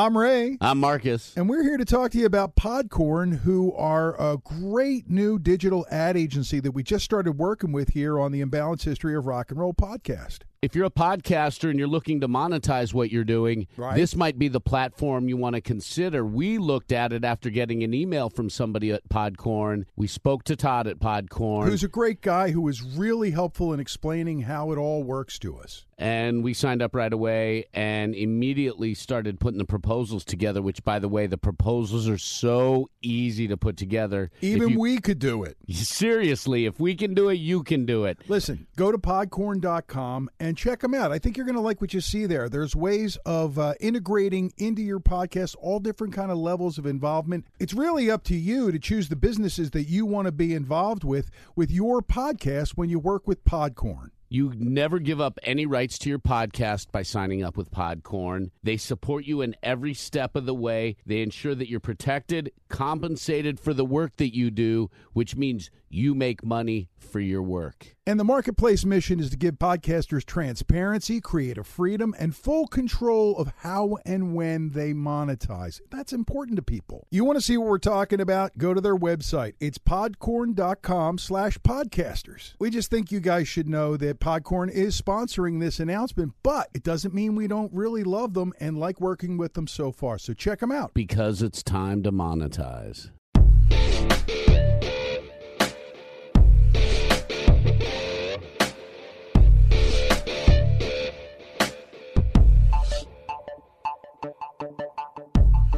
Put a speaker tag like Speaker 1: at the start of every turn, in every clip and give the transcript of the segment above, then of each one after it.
Speaker 1: I'm Ray.
Speaker 2: I'm Marcus.
Speaker 1: And we're here to talk to you about Podcorn, who are a great new digital ad agency that we just started working with here on the Imbalance History of Rock and Roll podcast.
Speaker 2: If you're a podcaster and you're looking to monetize what you're doing,
Speaker 1: Right.
Speaker 2: this might be the platform you want to consider. We looked at it after getting an email from somebody at Podcorn. We spoke to Todd at Podcorn.
Speaker 1: Who's a great guy who was really helpful in explaining how it all works to us.
Speaker 2: and we signed up right away and immediately started putting the proposals together which by the way the proposals are so easy to put together
Speaker 1: Even
Speaker 2: you-
Speaker 1: we could do it.
Speaker 2: seriously if we can do it you can do it
Speaker 1: Listen, go to podcorn.com and check them out. I think you're going to like what you see there. There's ways of uh, integrating into your podcast all different kind of levels of involvement. It's really up to you to choose the businesses that you want to be involved with with your podcast when you work with Podcorn.
Speaker 2: You never give up any rights to your podcast by signing up with Podcorn. They support you in every step of the way. They ensure that you're protected, compensated for the work that you do, which means you make money for your work.
Speaker 1: And the marketplace mission is to give podcasters transparency, creative freedom, and full control of how and when they monetize. That's important to people. You want to see what we're talking about? Go to their website. It's podcorn.com slash podcasters. We just think you guys should know that Podcorn is sponsoring this announcement, but it doesn't mean we don't really love them and like working with them so far. So check them out.
Speaker 2: Because it's time to monetize.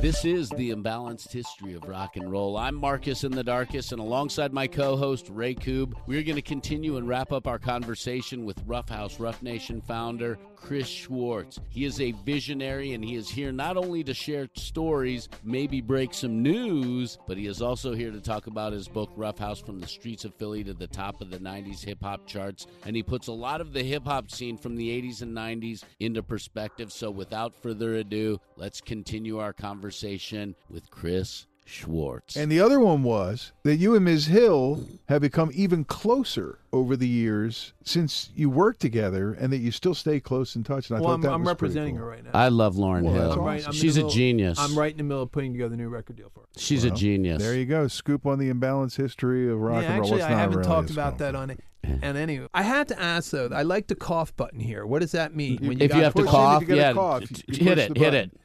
Speaker 2: This is the imbalanced history of rock and roll. I'm Marcus in the Darkest, and alongside my co host, Ray Koob, we're going to continue and wrap up our conversation with Rough House, Ruff Nation founder Chris Schwartz. He is a visionary, and he is here not only to share stories, maybe break some news, but he is also here to talk about his book, Ruffhouse From the Streets of Philly to the Top of the 90s Hip Hop Charts. And he puts a lot of the hip hop scene from the 80s and 90s into perspective. So without further ado, let's continue our conversation with Chris Schwartz.
Speaker 1: And the other one was that you and Ms. Hill have become even closer over the years since you work together and that you still stay close in touch. And I
Speaker 3: well,
Speaker 1: thought
Speaker 3: I'm,
Speaker 1: that
Speaker 3: I'm
Speaker 1: was
Speaker 3: representing
Speaker 1: cool.
Speaker 3: her right now.
Speaker 2: I love Lauryn
Speaker 1: Well,
Speaker 2: Hill.
Speaker 1: awesome.
Speaker 3: Right,
Speaker 2: She's
Speaker 3: the
Speaker 2: a
Speaker 3: middle-
Speaker 2: genius.
Speaker 3: I'm right in the middle of putting together a new record deal for her.
Speaker 2: She's a genius.
Speaker 1: There you go. Scoop on the imbalanced history of rock
Speaker 3: yeah,
Speaker 1: and roll.
Speaker 3: actually, I haven't
Speaker 1: really
Speaker 3: talked about that on it. And anyway, I had to ask though. I like the cough button here. What does that mean? When
Speaker 2: if you have to cough,
Speaker 1: you
Speaker 2: yeah,
Speaker 1: cough,
Speaker 2: t-
Speaker 1: you
Speaker 2: hit it, hit
Speaker 1: button.
Speaker 2: it.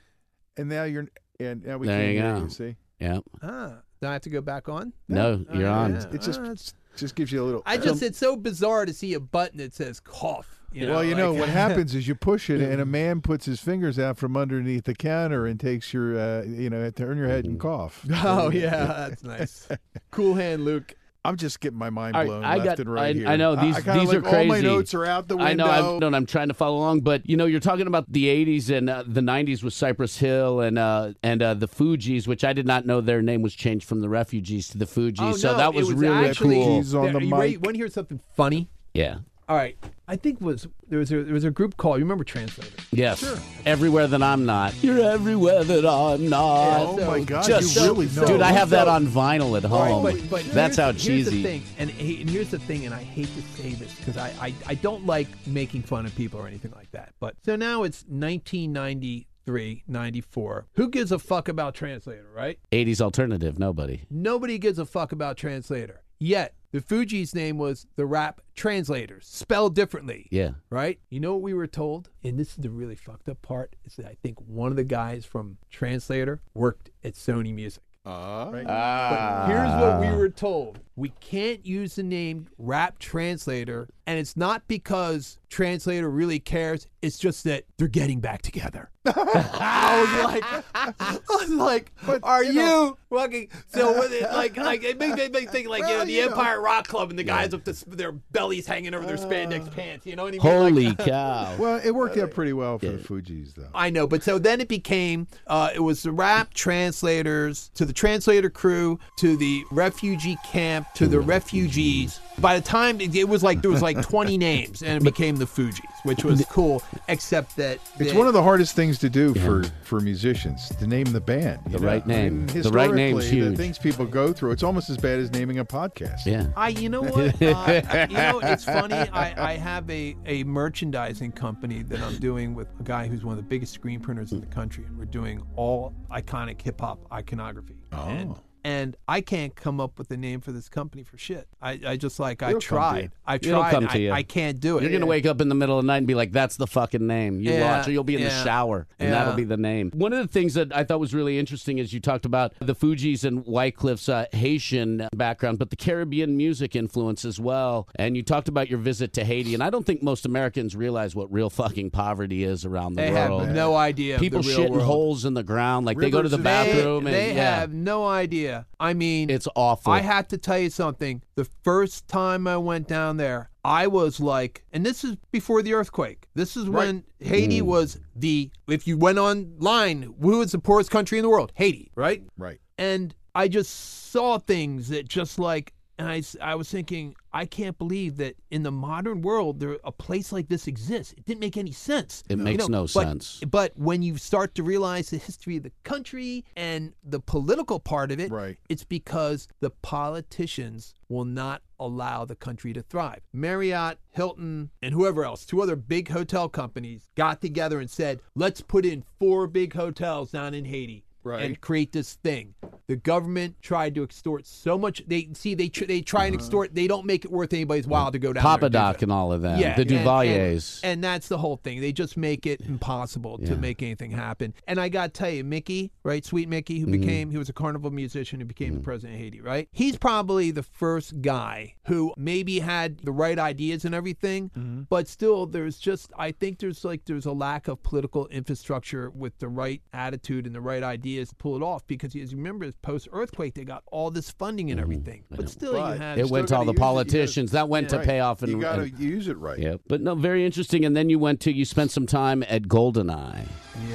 Speaker 1: And now you're and now we
Speaker 2: There
Speaker 1: can't
Speaker 2: you
Speaker 1: hear
Speaker 2: go.
Speaker 1: you. See,
Speaker 2: Yeah.
Speaker 3: ah, do I have to go back on?
Speaker 2: No,
Speaker 3: Oh,
Speaker 2: you're on.
Speaker 3: yeah.
Speaker 1: it just
Speaker 3: Ah,
Speaker 1: just gives you a little.
Speaker 3: I just it's so bizarre to see a button that says cough. You know,
Speaker 1: well, you know what happens is you push it, and a man puts his fingers out from underneath the counter and takes your, uh, you know, turn your head and cough.
Speaker 3: Oh yeah, that's nice. cool hand, Luke.
Speaker 1: I'm just getting my mind blown
Speaker 2: I
Speaker 1: left
Speaker 2: got-
Speaker 1: and right
Speaker 2: I-
Speaker 1: here.
Speaker 2: I know, these-
Speaker 1: I, kinda
Speaker 2: these are
Speaker 1: like, All my
Speaker 2: crazy.
Speaker 1: notes are out the window.
Speaker 2: I know, I've, no, I'm trying to follow along, but you know, you're talking about the '80s and uh, the '90s with Cypress Hill and uh, and uh, the Fugees, which I did not know their name was changed from the Refugees to the Fugees.
Speaker 3: Oh,
Speaker 2: so
Speaker 3: no,
Speaker 2: that
Speaker 3: it
Speaker 2: was, really
Speaker 3: actually,
Speaker 2: cool.
Speaker 1: Refugees on the
Speaker 3: Are you. Want to hear something funny?
Speaker 2: Yeah.
Speaker 3: All right, I think was there was a there was a group called you remember Translator?
Speaker 2: Yes. Sure. Everywhere that I'm not. You're everywhere that I'm not.
Speaker 1: Oh
Speaker 3: so-
Speaker 1: my God,
Speaker 2: Just
Speaker 1: you really know.
Speaker 2: Dude, I have that on vinyl at home.
Speaker 3: But, but
Speaker 2: That's
Speaker 3: here's-
Speaker 2: how
Speaker 3: Here's
Speaker 2: cheesy.
Speaker 3: the thing, and, he- and here's the thing, and I hate to say this because I, I I don't like making fun of people or anything like that. But so now it's 1993, 94. Who gives a fuck about Translator, right?
Speaker 2: 80s alternative, nobody.
Speaker 3: Nobody gives a fuck about Translator. Yet the Fugees' name was the Rap Translators, spelled differently.
Speaker 2: Yeah.
Speaker 3: Right? You know what we were told? And this is the really fucked up part is that I think one of the guys from Translator worked at Sony Music.
Speaker 1: Uh,
Speaker 3: But here's what we were told. We can't use the name Rap Translator, and it's not because Translator really cares. It's just that they're getting back together. I was like, I was like, are
Speaker 4: you
Speaker 3: you,
Speaker 4: know-
Speaker 3: fucking? So with it, like, like it makes me think like you know the
Speaker 4: you know.
Speaker 3: Empire Rock Club and the guys with the, their bellies hanging over their spandex pants. You know what I mean?
Speaker 2: Holy
Speaker 3: Like,
Speaker 2: cow!
Speaker 4: Well, it worked out pretty well for the Fugees, though.
Speaker 3: I know, but so then it became uh, it was the rap translators to the translator crew to the refugee camp to the refugees. By the time it, it was like there was like 20 names and it became the Fugees, which was cool. Except that
Speaker 4: It's
Speaker 3: they-
Speaker 4: one of the hardest things to do for, for musicians to name the band.
Speaker 2: The
Speaker 4: know?
Speaker 2: right name. The right name's
Speaker 4: historically,
Speaker 2: huge.
Speaker 4: The things people go through, it's almost as bad as naming a podcast.
Speaker 2: yeah.
Speaker 3: I, you know what? Uh, you know, it's funny. I, I have a, a merchandising company that I'm doing with a guy who's one of the biggest screen printers in the country, and we're doing all iconic hip hop iconography. And, and I can't come up with a name for this company for shit. I, I just like I
Speaker 4: It'll to
Speaker 3: tried. I
Speaker 2: It'll
Speaker 3: tried.
Speaker 2: come to
Speaker 3: I,
Speaker 2: you.
Speaker 3: I can't do it.
Speaker 2: You're gonna wake up in the middle of the night and be like, "That's the fucking name." You
Speaker 3: Yeah,
Speaker 2: watch, or you'll be in the shower, and
Speaker 3: yeah.
Speaker 2: that'll be the name. One of the things that I thought was really interesting is you talked about the Fugees and Wyclef's uh, Haitian background, but the Caribbean music influence as well. And you talked about your visit to Haiti, and I don't think most Americans realize what real fucking poverty is around the
Speaker 3: They
Speaker 2: world.
Speaker 3: have no idea. of
Speaker 2: People shitting
Speaker 3: world.
Speaker 2: holes in the ground, like they go to the bathroom,
Speaker 3: They,
Speaker 2: and
Speaker 3: they
Speaker 2: yeah,
Speaker 3: have no idea. I mean,
Speaker 2: it's awful.
Speaker 3: I had to tell you something. The first time I went down there, I was like, and this is before the earthquake. This is when Haiti mm. was the, if you went online, who is the poorest country in the world? Haiti, right?
Speaker 4: Right.
Speaker 3: And I just saw things that just like, and I, I was thinking, I can't believe that in the modern world, there a place like this exists. It didn't make any sense.
Speaker 2: It
Speaker 3: You
Speaker 2: makes
Speaker 3: know,
Speaker 2: no
Speaker 3: but-
Speaker 2: sense.
Speaker 3: But when you start to realize the history of the country and the political part of it,
Speaker 4: Right.
Speaker 3: it's because the politicians will not allow the country to thrive. Marriott, Hilton, and whoever else, two other big hotel companies, got together and said, let's put in four big hotels down in Haiti.
Speaker 4: Right.
Speaker 3: And create this thing. The government tried to extort so much. They see they tr- they try and
Speaker 4: Uh-huh.
Speaker 3: extort. They don't make it worth anybody's while to go down.
Speaker 2: Papa
Speaker 3: there and do
Speaker 2: Doc and all of them,
Speaker 3: Yeah,
Speaker 2: the
Speaker 3: and-
Speaker 2: Duvaliers.
Speaker 3: And, and that's the whole thing. They just make it impossible
Speaker 2: Yeah.
Speaker 3: to make anything happen. And I got to tell you, Mickey, right? Sweet Mickey,
Speaker 2: Mm-hmm.
Speaker 3: who became, he was a carnival musician who became the president of Haiti, right? He's probably the first guy who maybe had the right ideas and everything,
Speaker 2: Mm-hmm.
Speaker 3: but still, there's just, I think there's like, there's a lack of political infrastructure with the right attitude and the right ideas to pull it off. Because as you remember, post earthquake, they got all this funding and everything. But still,
Speaker 4: But
Speaker 3: you had.
Speaker 2: Mm-hmm. it went to all the
Speaker 4: gotta it.
Speaker 2: Politicians. that went to
Speaker 4: Right.
Speaker 2: pay off. And,
Speaker 4: you got to use it right.
Speaker 2: Yeah, but no, very interesting. And then you went to, you spent some time at Goldeneye.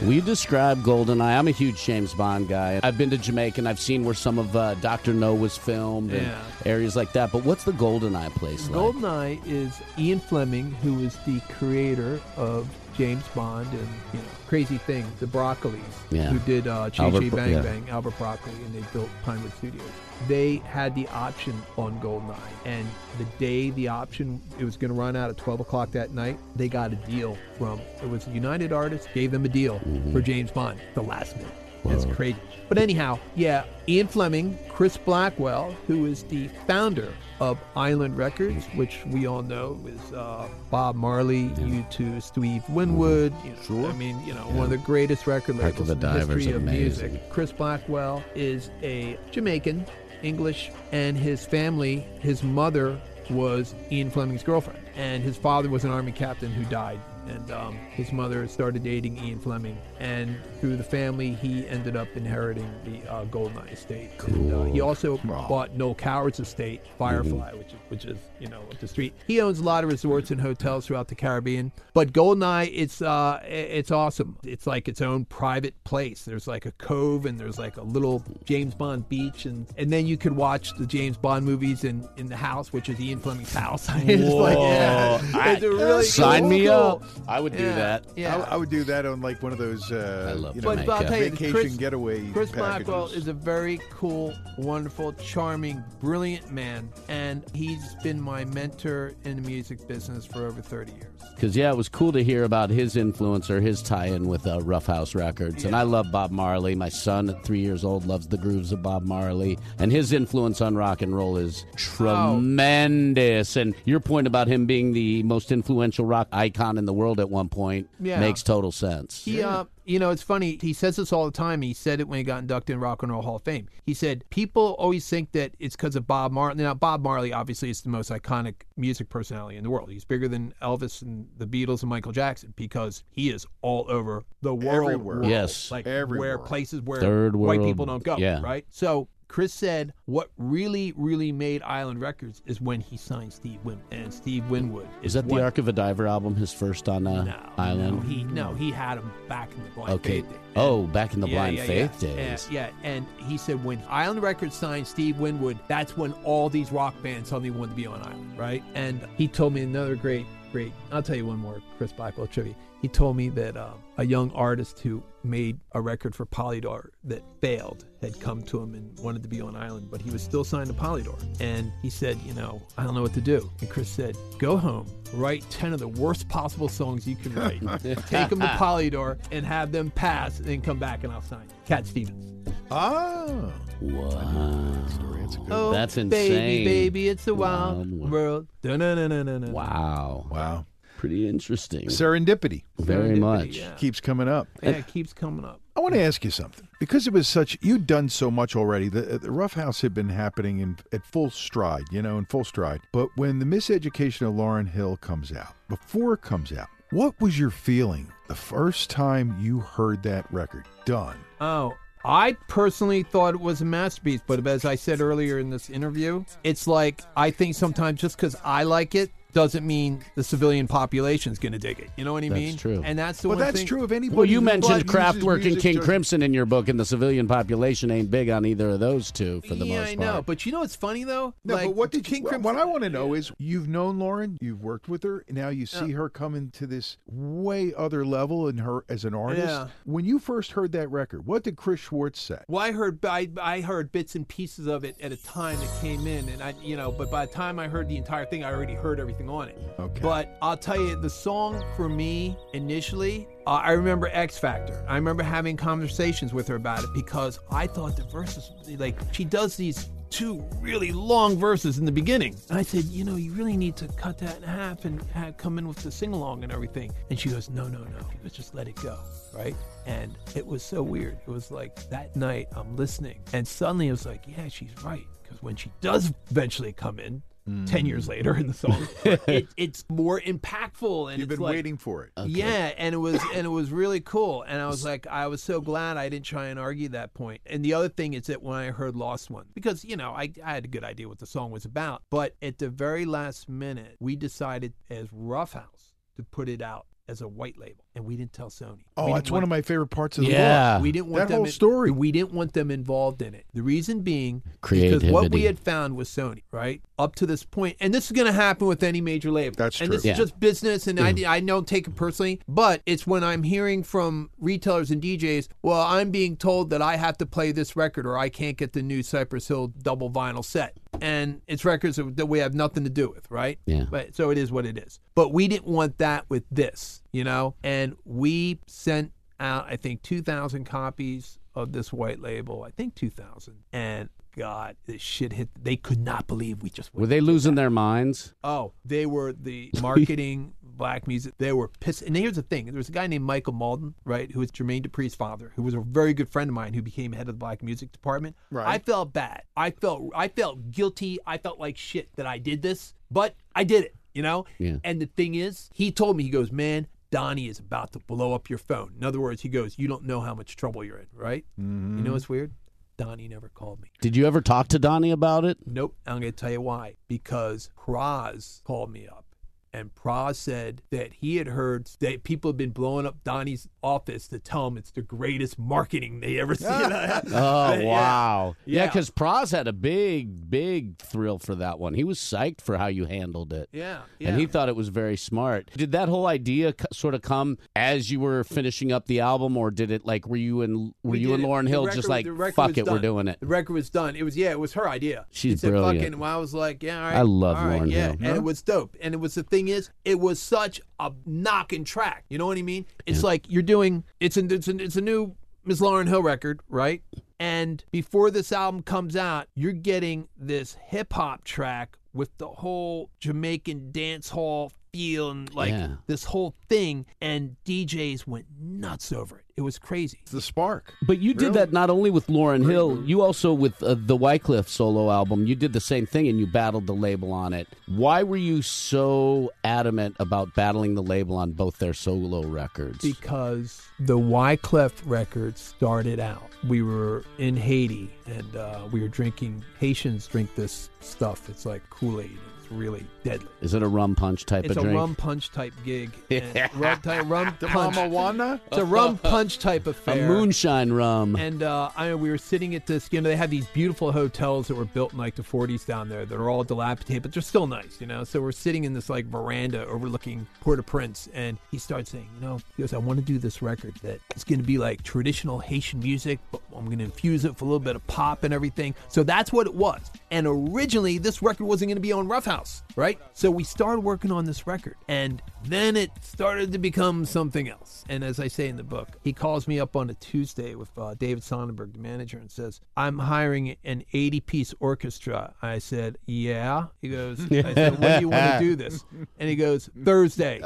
Speaker 2: Will you describe Goldeneye? I'm a huge James Bond guy. I've been to Jamaica and I've seen where some of uh, Doctor No was filmed and
Speaker 3: Yeah.
Speaker 2: areas like that. But what's the Goldeneye place like?
Speaker 3: Goldeneye is Ian Fleming, who is the creator of James Bond and you know Crazy Things, the Broccolis,
Speaker 2: Yeah.
Speaker 3: who did uh, Chi
Speaker 2: Albert
Speaker 3: Chi Bang
Speaker 2: yeah.
Speaker 3: Bang, Albert Broccoli, and they built Pinewood Studios. They had the option on Goldeneye, and the day the option it was going to run out at 12 o'clock that night, they got a deal from it was United Artists gave them a deal
Speaker 2: Mm-hmm.
Speaker 3: for James Bond, the last minute. It's crazy. But anyhow, yeah, Ian Fleming, Chris Blackwell, who is the founder of Island Records, which we all know is uh, Bob Marley, U2, Steve Winwood. You know,
Speaker 4: Sure.
Speaker 3: I mean, you know, one of the greatest record labels in the history of
Speaker 2: amazing.
Speaker 3: music. Chris Blackwell is a Jamaican, English, and his family, his mother was Ian Fleming's girlfriend, and his father was an army captain who died. And um, his mother started dating Ian Fleming, and through the family, he ended up inheriting the uh, Goldeneye estate. And, uh, he also bought Noel Coward's estate, Firefly, which is which is you know up the street. He owns a lot of resorts and hotels throughout the Caribbean. But Goldeneye, it's uh, it's awesome. It's like its own private place. There's like a cove, and there's like a little James Bond beach, and and then you could watch the James Bond movies in in the house, which is Ian Fleming's house. it's like, yeah, it's a really
Speaker 2: Sign
Speaker 3: cool,
Speaker 2: me
Speaker 3: cool.
Speaker 2: up. I would do
Speaker 3: Yeah,
Speaker 2: that.
Speaker 3: Yeah.
Speaker 4: I, I would do that on like one of those, uh,
Speaker 2: I love
Speaker 4: you know,
Speaker 3: But, but I'll tell you,
Speaker 4: vacation
Speaker 3: Chris,
Speaker 4: getaway
Speaker 3: Chris
Speaker 4: packages.
Speaker 3: Blackwell is a very cool, wonderful, charming, brilliant man, and he's been my mentor in the music business for over 30 years.
Speaker 2: Because yeah, it was cool to hear about his influence or his tie-in with uh, Ruffhouse Records, and I love Bob Marley. My son, at three years old, loves the grooves of Bob Marley, and his influence on rock and roll is tremendous. And your point about him being the most influential rock icon in the world at one point
Speaker 3: Yeah.
Speaker 2: makes total sense.
Speaker 3: He, uh, you know, it's funny. He says this all the time. He said it when he got inducted in Rock and Roll Hall of Fame. He said people always think that it's because of Bob Marley. Now, Bob Marley obviously is the most iconic music personality in the world. He's bigger than Elvis and the Beatles and Michael Jackson because he is all over the world.
Speaker 4: Everywhere.
Speaker 3: world.
Speaker 2: Yes.
Speaker 3: like
Speaker 4: Everywhere.
Speaker 3: where places where
Speaker 2: Third world.
Speaker 3: white people don't go.
Speaker 2: yeah.
Speaker 3: right. So. Chris said what really, really made Island Records is when he signed Steve Win and Steve Winwood.
Speaker 2: Is that the Arc of a Diver album, his first on uh,
Speaker 3: no,
Speaker 2: Island?
Speaker 3: No, he no, he had him back in the blind
Speaker 2: okay.
Speaker 3: faith days.
Speaker 2: Oh, back in the
Speaker 3: Yeah,
Speaker 2: Blind
Speaker 3: yeah,
Speaker 2: Faith
Speaker 3: yeah.
Speaker 2: days.
Speaker 3: Yeah, yeah, and he said when Island Records signed Steve Winwood, that's when all these rock bands suddenly wanted to be on Island, right? And he told me another great, great. I'll tell you one more Chris Blackwell trivia. He told me that um, a young artist who made a record for Polydor that failed had come to him and wanted to be on Island, but he was still signed to Polydor. And he said, you know, I don't know what to do. And Chris said, go home, write 10 of the worst possible songs you can write, take them to Polydor and have them pass, and then come back and I'll sign you. Cat Stevens.
Speaker 4: Oh.
Speaker 2: Wow.
Speaker 4: That's a good.
Speaker 3: Oh,
Speaker 2: That's
Speaker 3: Baby,
Speaker 2: insane.
Speaker 3: baby, it's a wild,
Speaker 2: Wild world.
Speaker 3: world.
Speaker 2: Wow.
Speaker 4: Wow.
Speaker 2: Pretty interesting.
Speaker 4: Serendipity
Speaker 2: Very
Speaker 3: Serendipity,
Speaker 2: much.
Speaker 3: Yeah.
Speaker 4: keeps coming up.
Speaker 3: Yeah, it keeps coming up.
Speaker 4: I want to ask you something because it was such you'd done so much already. The, the Rough House had been happening in at full stride, you know, in full stride. But when the Miseducation of Lauryn Hill comes out, before it comes out, what was your feeling the first time you heard that record done?
Speaker 3: Oh, I personally thought it was a masterpiece, but as I said earlier in this interview, it's like I think sometimes just because I like it doesn't mean the civilian population is going to dig it. You know what I
Speaker 2: That's
Speaker 3: mean?
Speaker 2: true.
Speaker 3: And that's the
Speaker 4: Well,
Speaker 3: one
Speaker 4: that's
Speaker 3: thing.
Speaker 4: true of anybody.
Speaker 2: Well, you
Speaker 4: who
Speaker 2: mentioned Kraftwerk and King
Speaker 4: to-
Speaker 2: Crimson in your book, and the civilian population ain't big on either of those two for the
Speaker 3: yeah,
Speaker 2: most part.
Speaker 3: I know. But you know what's funny though?
Speaker 4: No,
Speaker 3: like,
Speaker 4: but what did
Speaker 3: King
Speaker 4: you?
Speaker 3: Crimson?
Speaker 4: What I want to know is, you've known Lauryn, you've worked with her, and now you see uh. her come into this way other level in her as an artist.
Speaker 3: Yeah.
Speaker 4: When you first heard that record, what did Chris Schwartz say?
Speaker 3: Well, I heard I, I heard bits and pieces of it at a time that came in, and I you know, but by the time I heard the entire thing, I already heard everything on it.
Speaker 4: Okay.
Speaker 3: But I'll tell you, the song for me initially, uh, I remember Ex-Factor. I remember having conversations with her about it because I thought the verses, like she does these two really long verses in the beginning. And I said, you know, you really need to cut that in half and have, come in with the sing along and everything. And she goes, no, no, no, let's just let it go, right? And it was so weird. It was like that night I'm listening, and suddenly it was like, yeah, she's right. Because when she does eventually come in, 10 years mm. later in the song, it, it's more impactful. And
Speaker 4: You've
Speaker 3: it's
Speaker 4: been
Speaker 3: like,
Speaker 4: waiting for it.
Speaker 3: yeah, and it was and it was really cool. And I was like, I was so glad I didn't try and argue that point. And the other thing is that when I heard Lost One, because you know I, I had a good idea what the song was about, but at the very last minute, we decided as Ruffhouse to put it out as a white label, and we didn't tell Sony.
Speaker 4: Oh, that's
Speaker 3: didn't
Speaker 4: one of my favorite parts of the
Speaker 2: Yeah.
Speaker 4: book.
Speaker 3: we didn't want
Speaker 4: That
Speaker 3: them
Speaker 4: whole
Speaker 3: in-
Speaker 4: story.
Speaker 3: We didn't want them involved in it. The reason being because what we had found with Sony, right, up to this point, and this is going to happen with any major label.
Speaker 4: That's
Speaker 3: and
Speaker 4: true.
Speaker 3: this
Speaker 2: Yeah.
Speaker 3: is just business, and I I don't take it personally, but it's when I'm hearing from retailers and DJs, well, I'm being told that I have to play this record or I can't get the new Cypress Hill double vinyl set, and it's records that that we have nothing to do with, right?
Speaker 2: Yeah.
Speaker 3: But so it is what it is. But we didn't want that with this, you know? And we sent out, I think, 2,000 copies of this white label. I think 2,000. And God, this shit hit. They could not believe we just
Speaker 2: Were they losing their minds?
Speaker 3: Oh, they were the marketing black music. They were pissed. And here's the thing: there was a guy named Michael Mauldin, right, who was Jermaine Dupri's father, who was a very good friend of mine, who became head of the black music department.
Speaker 4: Right.
Speaker 3: I felt bad. I felt I felt guilty. I felt like shit that I did this, but I did it. You know.
Speaker 2: Yeah.
Speaker 3: And the thing is, he told me, he goes, man. Donnie is about to blow up your phone. In other words, he goes, You don't know how much trouble you're in, right?
Speaker 4: Mm-hmm.
Speaker 3: You know what's weird? Donnie never called me.
Speaker 2: Did you ever talk to Donnie about it?
Speaker 3: Nope. I'm going to tell you why. Because Pras called me up. And Pras said that he had heard that people have been blowing up Donnie's office to tell him it's the greatest marketing they ever seen.
Speaker 2: Oh
Speaker 3: Yeah.
Speaker 2: wow! Yeah,
Speaker 3: Yeah.
Speaker 2: because Pras had a big, big thrill for that one. He was psyched for how you handled it.
Speaker 3: Yeah.
Speaker 2: And he thought it was very smart. Did that whole idea c- sort of come as you were finishing up the album, or did it like were you and were
Speaker 3: We
Speaker 2: you and.
Speaker 3: Lauryn
Speaker 2: Hill
Speaker 3: record-
Speaker 2: just like fuck it, we're doing it?
Speaker 3: The record was done. It was yeah, it was her idea.
Speaker 2: She's
Speaker 3: she said,
Speaker 2: brilliant.
Speaker 3: Fucking, well, I was like, yeah, all right.
Speaker 2: I love
Speaker 3: all right,
Speaker 2: Lauryn
Speaker 3: yeah.
Speaker 2: Hill.
Speaker 3: And it was dope. And it was the thing is, it was such a knocking track. You know what I mean? It's like you're doing. It's a it's a, it's a new Miss Lauryn Hill record, right? And before this album comes out, you're getting this hip hop track with the whole Jamaican dance hall feel and like
Speaker 2: Yeah.
Speaker 3: this whole thing. And DJs went nuts over it. It was crazy.
Speaker 4: It's the spark.
Speaker 2: But you did that not only with Lauryn Hill, you also with uh, the Wyclef solo album. You did the same thing and you battled the label on it. Why were you so adamant about battling the label on both their solo records?
Speaker 3: because the Wyclef record started out. We were in Haiti and uh, we were drinking. Haitians drink this stuff. It's like Kool Aid. It's really deadly.
Speaker 2: Is it a rum punch type
Speaker 3: It's
Speaker 2: of drink?
Speaker 3: It's a rum punch type gig. And rum, type, rum
Speaker 4: The
Speaker 3: punch.
Speaker 4: Mama Wana?
Speaker 3: It's a rum punch type affair.
Speaker 2: a moonshine rum.
Speaker 3: And uh, I we were sitting at this. You know, they have these beautiful hotels that were built in like the 40s down there that are all dilapidated, but they're still nice. You know, so we're sitting in this like veranda overlooking Port-au-Prince, and he starts saying, you know, he goes, "I want to do this record that it's going to be like traditional Haitian music, but I'm going to infuse it with a little bit of pop and everything." So that's what it was. And originally, this record wasn't going to be on Ruffhouse, right? So we started working on this record, and then it started to become something else. And as I say in the book, he calls me up on a Tuesday with uh, David Sonnenberg, the manager, and says, I'm hiring an 80 piece orchestra. I said, Yeah. He goes, I said, When do you want to do this? And he goes, Thursday.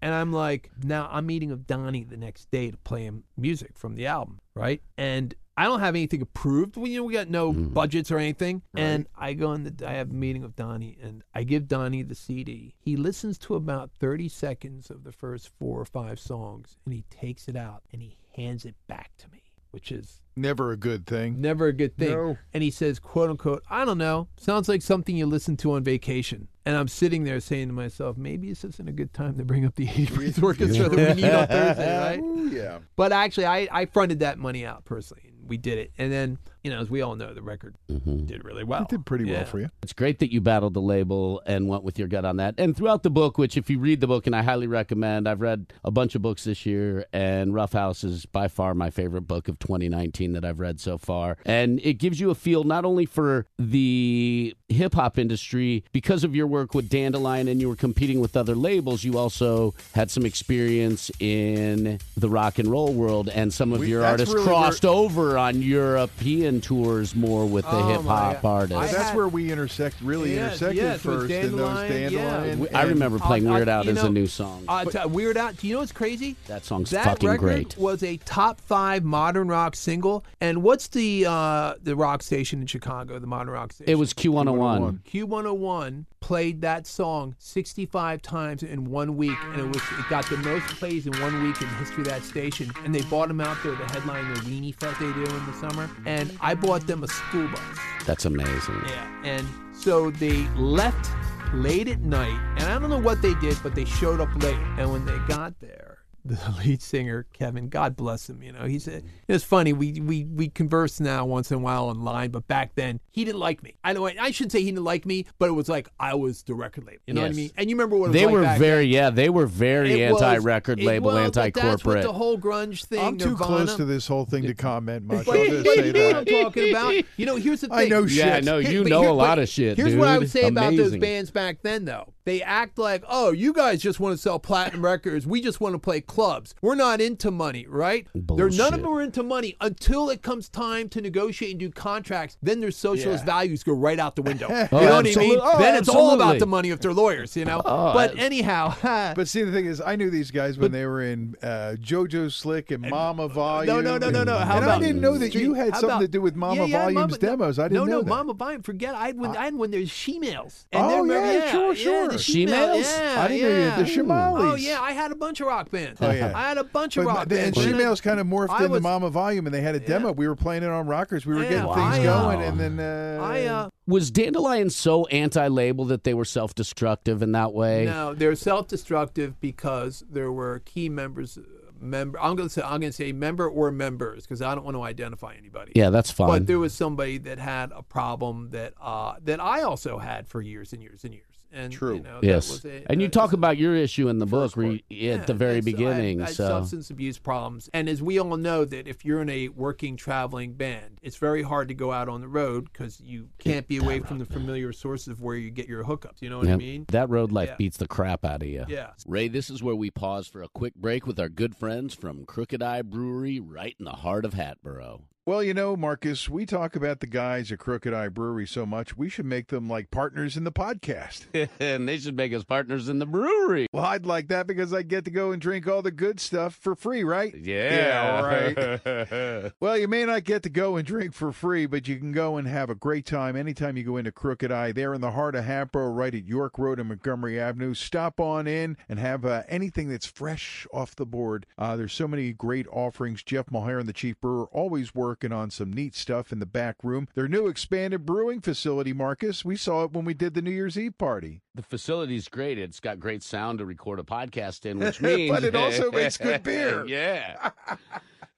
Speaker 3: And I'm like, Now I'm meeting with Donnie the next day to play him music from the album, right? And I don't have anything approved. We, you know, we got no mm-hmm. budgets or anything. And I go in the, I have a meeting with Donnie, and I give Donnie the CD. He listens to about 30 seconds of the first four or five songs, and he takes it out and he hands it back to me, which is
Speaker 4: Never a good thing.
Speaker 3: never a good thing.
Speaker 4: No.
Speaker 3: And he says, quote unquote, I don't know, sounds like something you listen to on vacation. And I'm sitting there saying to myself, maybe this isn't a good time to bring up the 80 orchestra that we need on Thursday, right?
Speaker 4: Ooh, yeah.
Speaker 3: But actually, I, I fronted that money out personally. We did it. And then, you know, as we all know, the record mm-hmm. did really well.
Speaker 4: It did pretty
Speaker 3: Yeah.
Speaker 4: well for you.
Speaker 2: It's great that you battled the label and went with your gut on that. And throughout the book, which if you read the book, and I highly recommend, I've read a bunch of books this year, and Ruffhouse is by far my favorite book of 2019 that I've read so far. And it gives you a feel not only for the hip hop industry because of your work with Dandelion and you were competing with other labels, you also had some experience in the rock and roll world, and some of
Speaker 4: We-
Speaker 2: your artists
Speaker 4: really
Speaker 2: crossed over on European tours more with the
Speaker 3: Oh,
Speaker 2: hip hop
Speaker 3: my-
Speaker 2: artists.
Speaker 4: That's
Speaker 3: had-
Speaker 4: where we intersect, really
Speaker 3: Yes,
Speaker 4: intersected
Speaker 3: yes,
Speaker 4: first in those
Speaker 3: Dandelion, yeah.
Speaker 2: I remember playing
Speaker 3: I'll-
Speaker 2: Weird Out
Speaker 3: you
Speaker 2: as a new song.
Speaker 3: Uh, t- Weird Out. Do you know what's crazy?
Speaker 2: that song's
Speaker 3: that
Speaker 2: fucking
Speaker 3: record
Speaker 2: great.
Speaker 3: was a top five modern rock single. And what's the uh, the rock station in Chicago? The modern rock station.
Speaker 2: It was Q101.
Speaker 3: Q101 played that song 65 times in one week, and it was it got the most plays in one week in the history of that station. And they bought them out there to headline the Weenie Fest they do in the summer. And I bought them a school bus.
Speaker 2: That's amazing.
Speaker 3: Yeah, and so they left late at night, and I don't know what they did, but they showed up late. And when they got there, the lead singer Kevin, God bless him, you know, he said it's funny. We we we converse now once in a while online, but back then he didn't like me. I know I should say he didn't like me, but it was like I was the record label. You know what I mean? And you remember what it was
Speaker 2: They
Speaker 3: like
Speaker 2: were
Speaker 3: back
Speaker 2: very,
Speaker 3: then.
Speaker 2: yeah, they were very
Speaker 3: It
Speaker 2: anti-record
Speaker 3: it-
Speaker 2: label,
Speaker 3: well, but That's what
Speaker 2: anti-corporate.
Speaker 3: the whole grunge thing.
Speaker 4: I'm too
Speaker 3: Nirvana.
Speaker 4: close to this whole thing to comment much.
Speaker 3: But,
Speaker 4: I'll just
Speaker 3: but
Speaker 4: say
Speaker 3: you know what. I'm talking about. You know, here's the thing.
Speaker 4: I know
Speaker 2: yeah,
Speaker 4: shit.
Speaker 2: no, you
Speaker 3: but
Speaker 2: know
Speaker 3: here-
Speaker 2: a lot of shit.
Speaker 3: Here's
Speaker 2: dude.
Speaker 3: what I would say about those bands back then, though. They act like, oh, you guys just want to sell platinum records. We just want to play clubs. We're not into money, right? They're, none of
Speaker 2: Bullshit.
Speaker 3: them are into money until it comes time to negotiate and do contracts. Then their socialist
Speaker 4: Yeah.
Speaker 3: values go right out the window. you know
Speaker 2: Oh,
Speaker 3: what I mean?
Speaker 2: oh,
Speaker 3: then it's all about the money if they're lawyers, you know?
Speaker 2: Oh,
Speaker 3: but
Speaker 2: I-
Speaker 3: anyhow,
Speaker 4: But see, the thing is, I knew these guys when they were in uh, JoJo Slick and Mama Volume.
Speaker 3: No, no, no, no, no. How
Speaker 4: and
Speaker 3: about
Speaker 4: I didn't know that you had something
Speaker 3: about-
Speaker 4: to do with Mama
Speaker 3: Yeah, yeah,
Speaker 4: Volume's
Speaker 3: Mama- no,
Speaker 4: demos. I didn't
Speaker 3: no,
Speaker 4: know
Speaker 3: no,
Speaker 4: that.
Speaker 3: Mama Volume. Forget. I had when I had when there's she-males.
Speaker 4: Oh,
Speaker 3: then
Speaker 4: yeah, sure,
Speaker 3: yeah,
Speaker 4: sure.
Speaker 3: The
Speaker 2: She-males?
Speaker 3: Yeah,
Speaker 4: I didn't know you had the Shimales.
Speaker 3: Oh yeah, I had a bunch of rock bands.
Speaker 4: Oh, yeah.
Speaker 3: I had a bunch of
Speaker 4: But
Speaker 3: rock
Speaker 4: the, and
Speaker 3: bands.
Speaker 4: She-Males kind of morphed
Speaker 3: I
Speaker 4: into
Speaker 3: was-
Speaker 4: Mama Volume, and they had a demo. We were playing it on Rockers. We were
Speaker 3: Yeah,
Speaker 4: getting
Speaker 3: well,
Speaker 4: things
Speaker 3: uh,
Speaker 4: going, and then uh,
Speaker 3: I uh,
Speaker 2: Was Dandelion so anti-label that they were self-destructive in that way?
Speaker 3: no, they're self-destructive because there were key members. Member, I'm gonna say I'm gonna say member or members because I don't want to identify anybody.
Speaker 2: Yeah, that's fine.
Speaker 3: But there was somebody that had a problem that uh, that I also had for years and years and years. And
Speaker 4: True.
Speaker 3: You know, that
Speaker 2: yes,
Speaker 3: was a-
Speaker 2: and you
Speaker 3: that
Speaker 2: talk about your issue in the book where you,
Speaker 3: Yeah,
Speaker 2: at the very
Speaker 3: and so I
Speaker 2: beginning.
Speaker 3: I had
Speaker 2: so
Speaker 3: substance abuse problems, and as we all know, that if you're in a working traveling band, it's very hard to go out on the road because you can't be away from the familiar sources of where you get your hookups. You know what I mean?
Speaker 2: that road life
Speaker 3: Yeah.
Speaker 2: beats the crap out of you.
Speaker 3: Yeah.
Speaker 2: Ray, this is where we pause for a quick break with our good friends from Crooked Eye Brewery right in the heart of Hatboro.
Speaker 1: Well, you know, Marcus, we talk about the guys at Crooked Eye Brewery so much, we should make them like partners in the podcast.
Speaker 2: and they should make us partners in the brewery.
Speaker 1: Well, I'd like that because I get to go and drink all the good stuff for free, right?
Speaker 2: Yeah.
Speaker 1: right. well, you may not get to go and drink for free, but you can go and have a great time anytime you go into Crooked Eye. They're in the heart of Hatboro, right at York Road and Montgomery Avenue. Stop on in and have uh, anything that's fresh off the board. Uh, there's so many great offerings. Jeff Mulhern, the chief brewer, always working on some neat stuff in the back room. Their new expanded brewing facility, Marcus, we saw it when we did the New Year's Eve party.
Speaker 2: the facility's great. It's got great sound to record a podcast in, which means
Speaker 1: But it also makes good beer.
Speaker 2: yeah.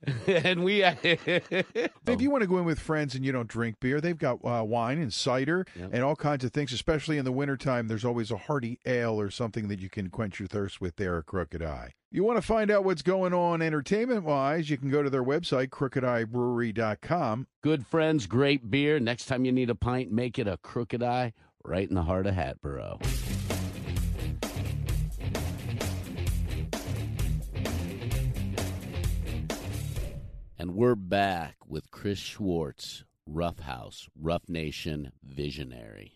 Speaker 2: and we
Speaker 1: If you want to go in with friends and you don't drink beer, they've got uh, wine and cider
Speaker 2: Yep.
Speaker 1: and all kinds of things, especially in the wintertime. There's always a hearty ale or something that you can quench your thirst with there at Crooked Eye. You want to find out what's going on entertainment wise, you can go to their website, crookedeyebrewery.com.
Speaker 2: good friends, great beer. Next time you need a pint, make it a crooked eye right in the heart of Hatboro. And we're back with Chris Schwartz, Rough House, Ruff Nation Visionary.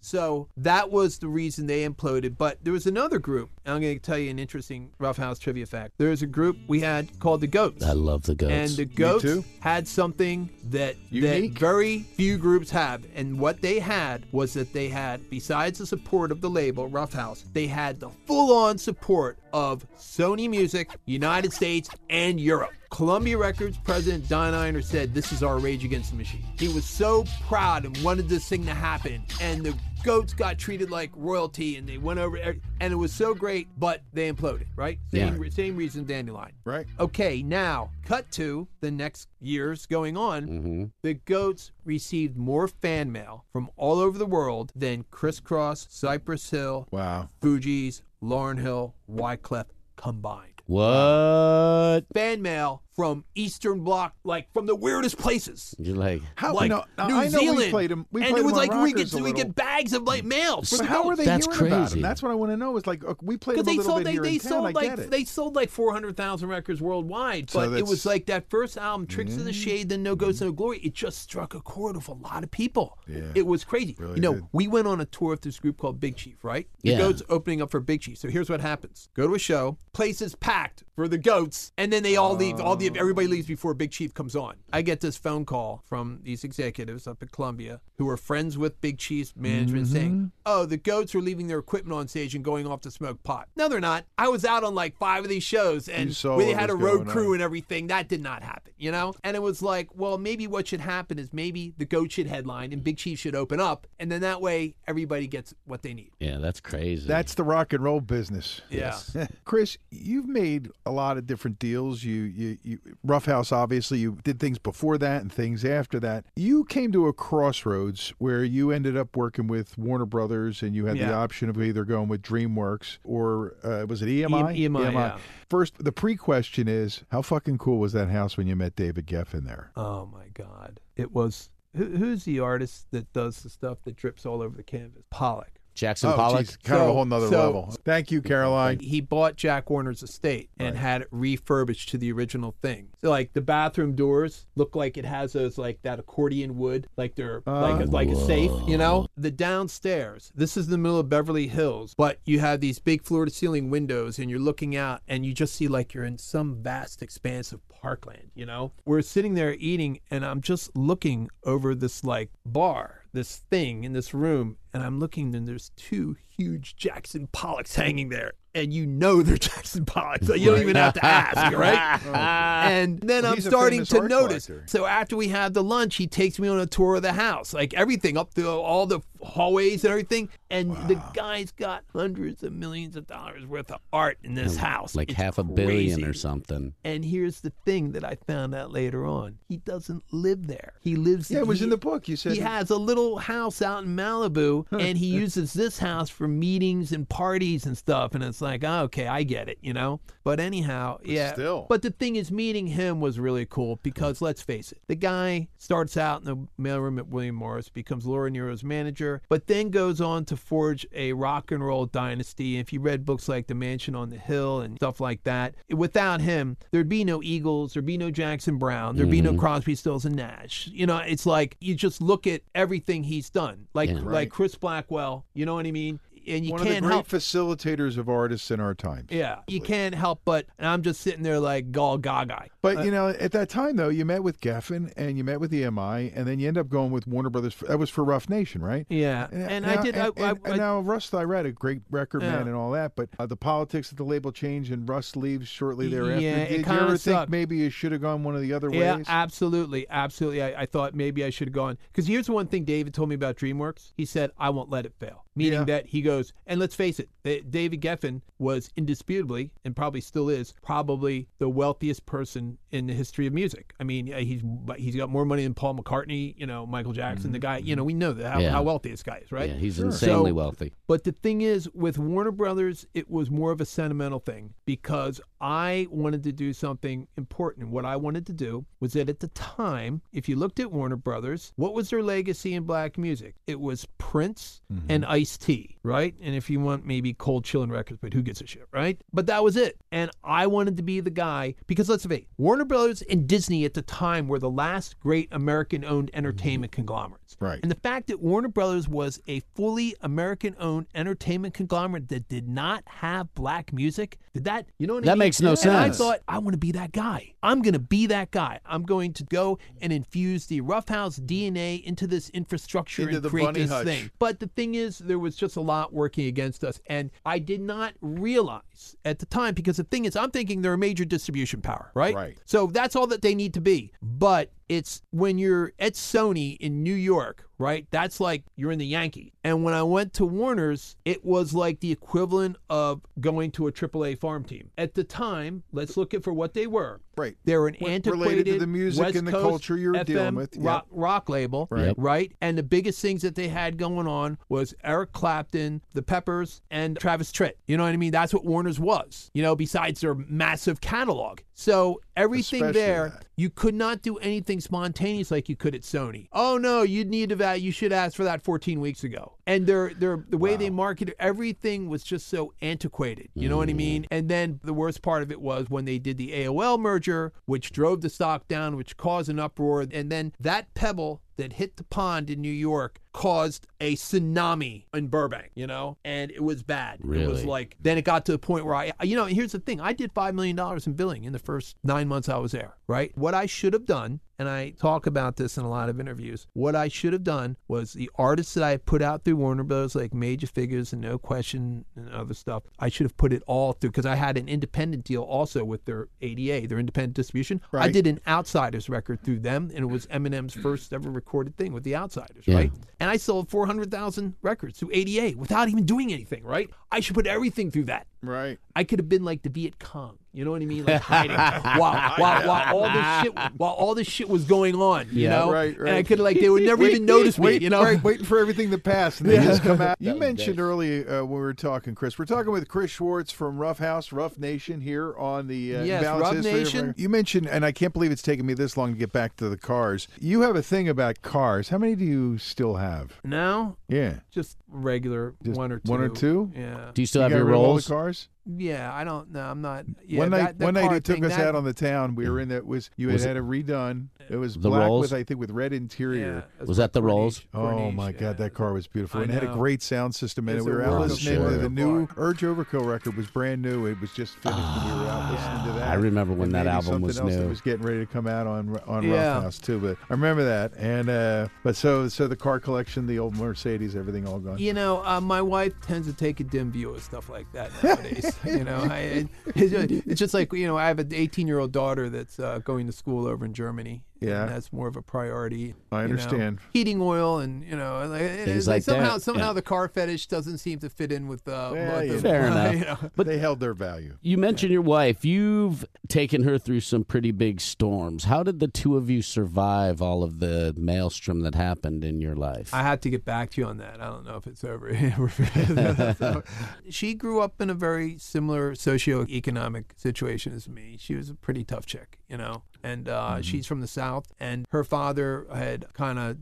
Speaker 3: So that was the reason they imploded. But there was another group. I'm going to tell you an interesting Ruffhouse trivia fact. There was a group we had called the Goats.
Speaker 2: I love the goats.
Speaker 3: And the goats had something that that very few groups have. And what they had was that they had, besides the support of the label Ruffhouse, they had the full-on support of Sony Music, United States, and Europe. Columbia Records president Don Ienner said, "This is our Rage Against the Machine." He was so proud and wanted this thing to happen, and the goats got treated like royalty, and they went over, and it was so great. But they imploded, right? Same,
Speaker 2: Yeah.
Speaker 3: same reason, Dandelion.
Speaker 1: Right.
Speaker 3: Okay, now cut to the next years going on.
Speaker 2: hmm
Speaker 3: The Goats received more fan mail from all over the world than Kris Kross, Cypress Hill,
Speaker 1: Wow.
Speaker 3: Fugees, Lauryn Hill, Wyclef combined.
Speaker 2: What?
Speaker 3: Fan mail from Eastern Bloc, like from the weirdest places.
Speaker 2: You're like,
Speaker 1: How
Speaker 3: like
Speaker 1: no, no,
Speaker 3: New
Speaker 1: I know
Speaker 3: Zealand.
Speaker 1: we played them. We
Speaker 3: and
Speaker 1: played
Speaker 3: it was
Speaker 1: 'em on
Speaker 3: like we get we get bags of like mail. for
Speaker 1: But how are they
Speaker 2: That's
Speaker 1: hearing about
Speaker 2: crazy.
Speaker 1: them? That's what I want to know. Is like uh, we played them
Speaker 3: Because
Speaker 1: a
Speaker 3: they
Speaker 1: little
Speaker 3: sold
Speaker 1: bit
Speaker 3: they,
Speaker 1: here
Speaker 3: they
Speaker 1: in town.
Speaker 3: sold
Speaker 1: I
Speaker 3: like
Speaker 1: get it.
Speaker 3: they sold like four hundred thousand records worldwide.
Speaker 1: So
Speaker 3: But it was like that first album, Tricks of the Shade, then No Goats No Glory. It just struck a chord with a lot of people.
Speaker 1: Yeah.
Speaker 3: It was crazy.
Speaker 1: Really
Speaker 3: you know,
Speaker 1: did.
Speaker 3: we went on a tour with this group called Big Chief, right? The
Speaker 2: Yeah.
Speaker 3: Goats opening up for Big Chief. So here's what happens: go to a show, place is packed for the Goats, and then they all leave. All the everybody leaves before Big Chief comes on. I get this phone call from these executives up at Columbia who are friends with Big Chief's management
Speaker 1: Mm-hmm.
Speaker 3: saying, "Oh, the Goats are leaving their equipment on stage and going off to smoke pot." No, they're not. I was out on like five of these shows, and
Speaker 1: saw
Speaker 3: where they had a road crew
Speaker 1: on.
Speaker 3: and everything. That did not happen, you know. And it was like, well, maybe what should happen is maybe the Goat should headline and Big Chief should open up, and then that way everybody gets what they need.
Speaker 2: yeah, that's crazy.
Speaker 1: That's the rock and roll business.
Speaker 3: Yeah.
Speaker 1: Chris, you've made a lot of different deals. You, you, you, Ruffhouse, obviously, you did things before that and things after that. You came to a crossroads where you ended up working with Warner Brothers, and you had the option of either going with DreamWorks or uh, was it EMI?
Speaker 3: E- EMI, yeah.
Speaker 1: First, the pre-question is, how fucking cool was that house when you met David Geffen there?
Speaker 3: Oh my God! It was who, who's the artist that does the stuff that drips all over the canvas? Pollock.
Speaker 2: Jackson
Speaker 1: oh,
Speaker 2: Pollock.
Speaker 1: geez, kind of a whole nother
Speaker 3: so-
Speaker 1: level. Thank you, Caroline.
Speaker 3: He bought Jack Warner's estate and
Speaker 1: Right.
Speaker 3: had it refurbished to the original thing. So like the bathroom doors look like it has those like that accordion wood, like they're uh, like a, like a safe, you know. The downstairs. This is the middle of Beverly Hills, but you have these big floor to ceiling windows, and you're looking out, and you just see like you're in some vast expanse of parkland. You know, we're sitting there eating, and I'm just looking over this like bar this thing in this room and I'm looking and there's two huge Jackson Pollocks hanging there and you know they're Jackson Pollocks. So you don't even have to ask, right? Oh, and then I'm starting to notice.
Speaker 1: collector.
Speaker 3: So after we have the lunch, he takes me on a tour of the house, like everything up through all the hallways and everything. And the guy's got hundreds of millions of dollars worth of art in this oh, house.
Speaker 2: like
Speaker 3: It's
Speaker 2: half a billion or something.
Speaker 3: And here's the thing that I found out later on: he doesn't live there. He lives.
Speaker 1: Yeah, it was
Speaker 3: he-
Speaker 1: in the book. You said
Speaker 3: he has a little house out in Malibu, and he uses this house for for meetings and parties and stuff. And it's like, oh, okay, I get it, you know? But anyhow, yeah.
Speaker 1: still.
Speaker 3: But the thing is, meeting him was really cool because let's face it, the guy starts out in the mailroom at William Morris, becomes Laura Nyro's manager, but then goes on to forge a rock and roll dynasty. If you read books like The Mansion on the Hill and stuff like that, without him, there'd be no Eagles, there'd be no Jackson Browne, there'd be no mm-hmm. Crosby, Stills, and Nash. You know, it's like you just look at everything he's done, like
Speaker 2: Yeah.
Speaker 3: like Chris Blackwell. You know what I mean? And you
Speaker 1: One of the great
Speaker 3: help.
Speaker 1: facilitators of artists in our times.
Speaker 3: yeah, you can't help but, and I'm just sitting there like Gal Gaga.
Speaker 1: But you know, at that time though, you met with Geffen and you met with EMI, and then you end up going with Warner Brothers. That was for Ruff Nation, right?
Speaker 3: Yeah, and I
Speaker 1: now-
Speaker 3: did. I,
Speaker 1: And,
Speaker 3: I,
Speaker 1: and- and
Speaker 3: I-
Speaker 1: now Russ Thyret, a great record
Speaker 3: Yeah.
Speaker 1: man and all that, but uh, the politics of the label change, and Russ leaves shortly thereafter.
Speaker 3: Yeah, it
Speaker 1: did you
Speaker 3: kinda
Speaker 1: ever think maybe you should have gone one of the other
Speaker 3: Yeah,
Speaker 1: ways?
Speaker 3: absolutely, absolutely. I, I thought maybe I should have gone because here's one thing David told me about DreamWorks. He said I won't let it fail, meaning
Speaker 1: Yeah.
Speaker 3: that he goes. And let's face it, Da- David Geffen was indisputably and probably still is probably the wealthiest person in the history of music. I mean, he's but he's got more money than Paul McCartney, you know, Michael Jackson, the mm-hmm. guy. You know, we know that how,
Speaker 2: Yeah.
Speaker 3: how wealthy this guy is, right?
Speaker 2: Yeah, he's insanely
Speaker 3: So-
Speaker 2: wealthy.
Speaker 3: But the thing is, with Warner Brothers, it was more of a sentimental thing because I wanted to do something important. What I wanted to do was that at the time, if you looked at Warner Brothers, what was their legacy in black music? It was Prince mm-hmm. and Ice T, right? And if you want maybe Cold Chillin' Records, but who gives a shit, right? But that was it. And I wanted to be the guy because let's face it, Warner Brothers and Disney at the time were the last great American owned entertainment conglomerates.
Speaker 1: Right.
Speaker 3: And the fact that Warner Brothers was a fully American owned entertainment conglomerate that did not have black music, did that, you know what I mean?
Speaker 2: That makes no
Speaker 3: And I thought, I want to be that guy. I'm going to be that guy. I'm going to go and infuse the Ruffhouse DNA into this infrastructure
Speaker 1: Into
Speaker 3: and create this thing. But the thing is, there was just a lot working against us. And I did not realize at the time, because the thing is, I'm thinking they're a major distribution power, right?
Speaker 1: Right.
Speaker 3: So that's all that they need to be. But it's when you're at Sony in New York, right? That's like you're in the Yankee. And when I went to Warner's, it was like the equivalent of going to a AAA farm team. At the time, let's look at for what they were.
Speaker 1: Right.
Speaker 3: They were an
Speaker 1: Related to
Speaker 3: antiquated
Speaker 1: the music
Speaker 3: West
Speaker 1: and the
Speaker 3: Coast
Speaker 1: culture you were
Speaker 3: FM
Speaker 1: dealing with. Yep.
Speaker 3: rock, rock label,
Speaker 1: Right.
Speaker 3: right? And the biggest things that they had going on was Eric Clapton, the Peppers, and Travis Tritt. You know what I mean? That's what Warner's was. You know, besides their massive catalog. So everything
Speaker 1: Especially
Speaker 3: there,
Speaker 1: that.
Speaker 3: you could not do anything spontaneous like you could at Sony. Oh no, you'd need to that. You should ask for that 14 weeks ago. And their their the way they marketed everything was just so antiquated. You know what I
Speaker 1: Mm.
Speaker 3: mean? And then the worst part of it was when they did the AOL merger, which drove the stock down, which caused an uproar, and then that pebble that hit the pond in New York caused a tsunami in Burbank, you know, and it was bad. It was like then it got to the point where I, you know, here's the thing: I did five million dollars in billing in the first nine months I was there. Right? What I should have done, and I talk about this in a lot of interviews. What I should have done was the artists that I put out through Warner Bros. like Major Figgas and No Question and other stuff. I should have put it all through because I had an independent deal also with their ADA, their independent distribution.
Speaker 1: Right.
Speaker 3: I did an Outsidaz record through them, and it was Eminem's first ever recorded thing with the Outsidaz,
Speaker 2: Yeah.
Speaker 3: right? And I sold 400,000 records through ADA without even doing anything, right? I should put everything through that.
Speaker 1: Right.
Speaker 3: I could have been like the Viet Cong. You know what I mean? Like hiding while, while, while all this shit while all this shit was going on. You
Speaker 2: Yeah.
Speaker 3: know?
Speaker 1: Right, right.
Speaker 3: And I could like they would never even notice me.
Speaker 1: Wait,
Speaker 3: You know?
Speaker 1: right, waiting for everything to pass and then just come out. You mentioned
Speaker 2: big.
Speaker 1: earlier uh, when we were talking, Chris. We're talking with Chris Schwartz from Rough House, Ruff Nation here on the uh,
Speaker 3: Yes,
Speaker 1: Imbalanced
Speaker 3: Rough
Speaker 1: History
Speaker 3: Nation.
Speaker 1: You mentioned, and I can't believe it's taken me this long to get back to the cars. You have a thing about cars. How many do you still have?
Speaker 3: No,
Speaker 1: Yeah,
Speaker 3: just regular
Speaker 1: Just
Speaker 3: one or two.
Speaker 1: one or two?
Speaker 3: Yeah.
Speaker 2: Do you still
Speaker 1: you
Speaker 2: have your
Speaker 1: rid of all
Speaker 2: rolls?
Speaker 1: the cars.
Speaker 3: Yeah, I don't know. I'm not. Yeah,
Speaker 1: one night,
Speaker 3: that, that
Speaker 1: one night
Speaker 3: car
Speaker 1: he took
Speaker 3: thing,
Speaker 1: us
Speaker 3: that-
Speaker 1: out on the town. We were in that was you had
Speaker 2: Was it-
Speaker 1: had it redone. It was
Speaker 2: The
Speaker 1: black
Speaker 2: Rolls?
Speaker 1: with I think with red interior.
Speaker 3: Yeah,
Speaker 2: Was that the Rolls?
Speaker 3: Corniche-
Speaker 1: Oh
Speaker 3: Corniche,
Speaker 1: my
Speaker 3: yeah.
Speaker 1: God, that car was beautiful
Speaker 3: I
Speaker 1: and it had a great sound system in it. We were out
Speaker 3: work of
Speaker 1: listening to the new Urge Overkill record was brand new. It was just finished. and we were out listening to that.
Speaker 2: I remember when
Speaker 1: And
Speaker 2: that album was
Speaker 1: else That
Speaker 2: new.
Speaker 1: was getting ready to come out on on
Speaker 3: Yeah.
Speaker 1: Ruffhouse too. But I remember that. And uh, but so so the car collection, the old Mercedes, everything all gone.
Speaker 3: You know, uh, my wife tends to take a dim view of stuff like that nowadays. You know, I, it's, just, it's just like you know, I have an 18 year old daughter that's uh, going to school over in Germany,
Speaker 1: Yeah.
Speaker 3: and that's more of a priority.
Speaker 1: I
Speaker 3: you know.
Speaker 1: understand.
Speaker 3: heating oil and you know like, it's
Speaker 2: like
Speaker 3: somehow
Speaker 2: that,
Speaker 3: somehow
Speaker 2: yeah.
Speaker 3: the car fetish doesn't seem to fit in with uh,
Speaker 1: Yeah,
Speaker 3: with
Speaker 1: yeah.
Speaker 3: the-
Speaker 2: Fair enough.
Speaker 3: you know.
Speaker 1: But they held their value.
Speaker 2: You mentioned your wife. You've taken her through some pretty big storms. How did the two of you survive all of the maelstrom that happened in your life?
Speaker 3: I had to get back to you on that. I don't know if it's over. So, she grew up in a very similar socioeconomic situation as me. She was a pretty tough chick, you know. And uh, she's from the South, and her father had kind of,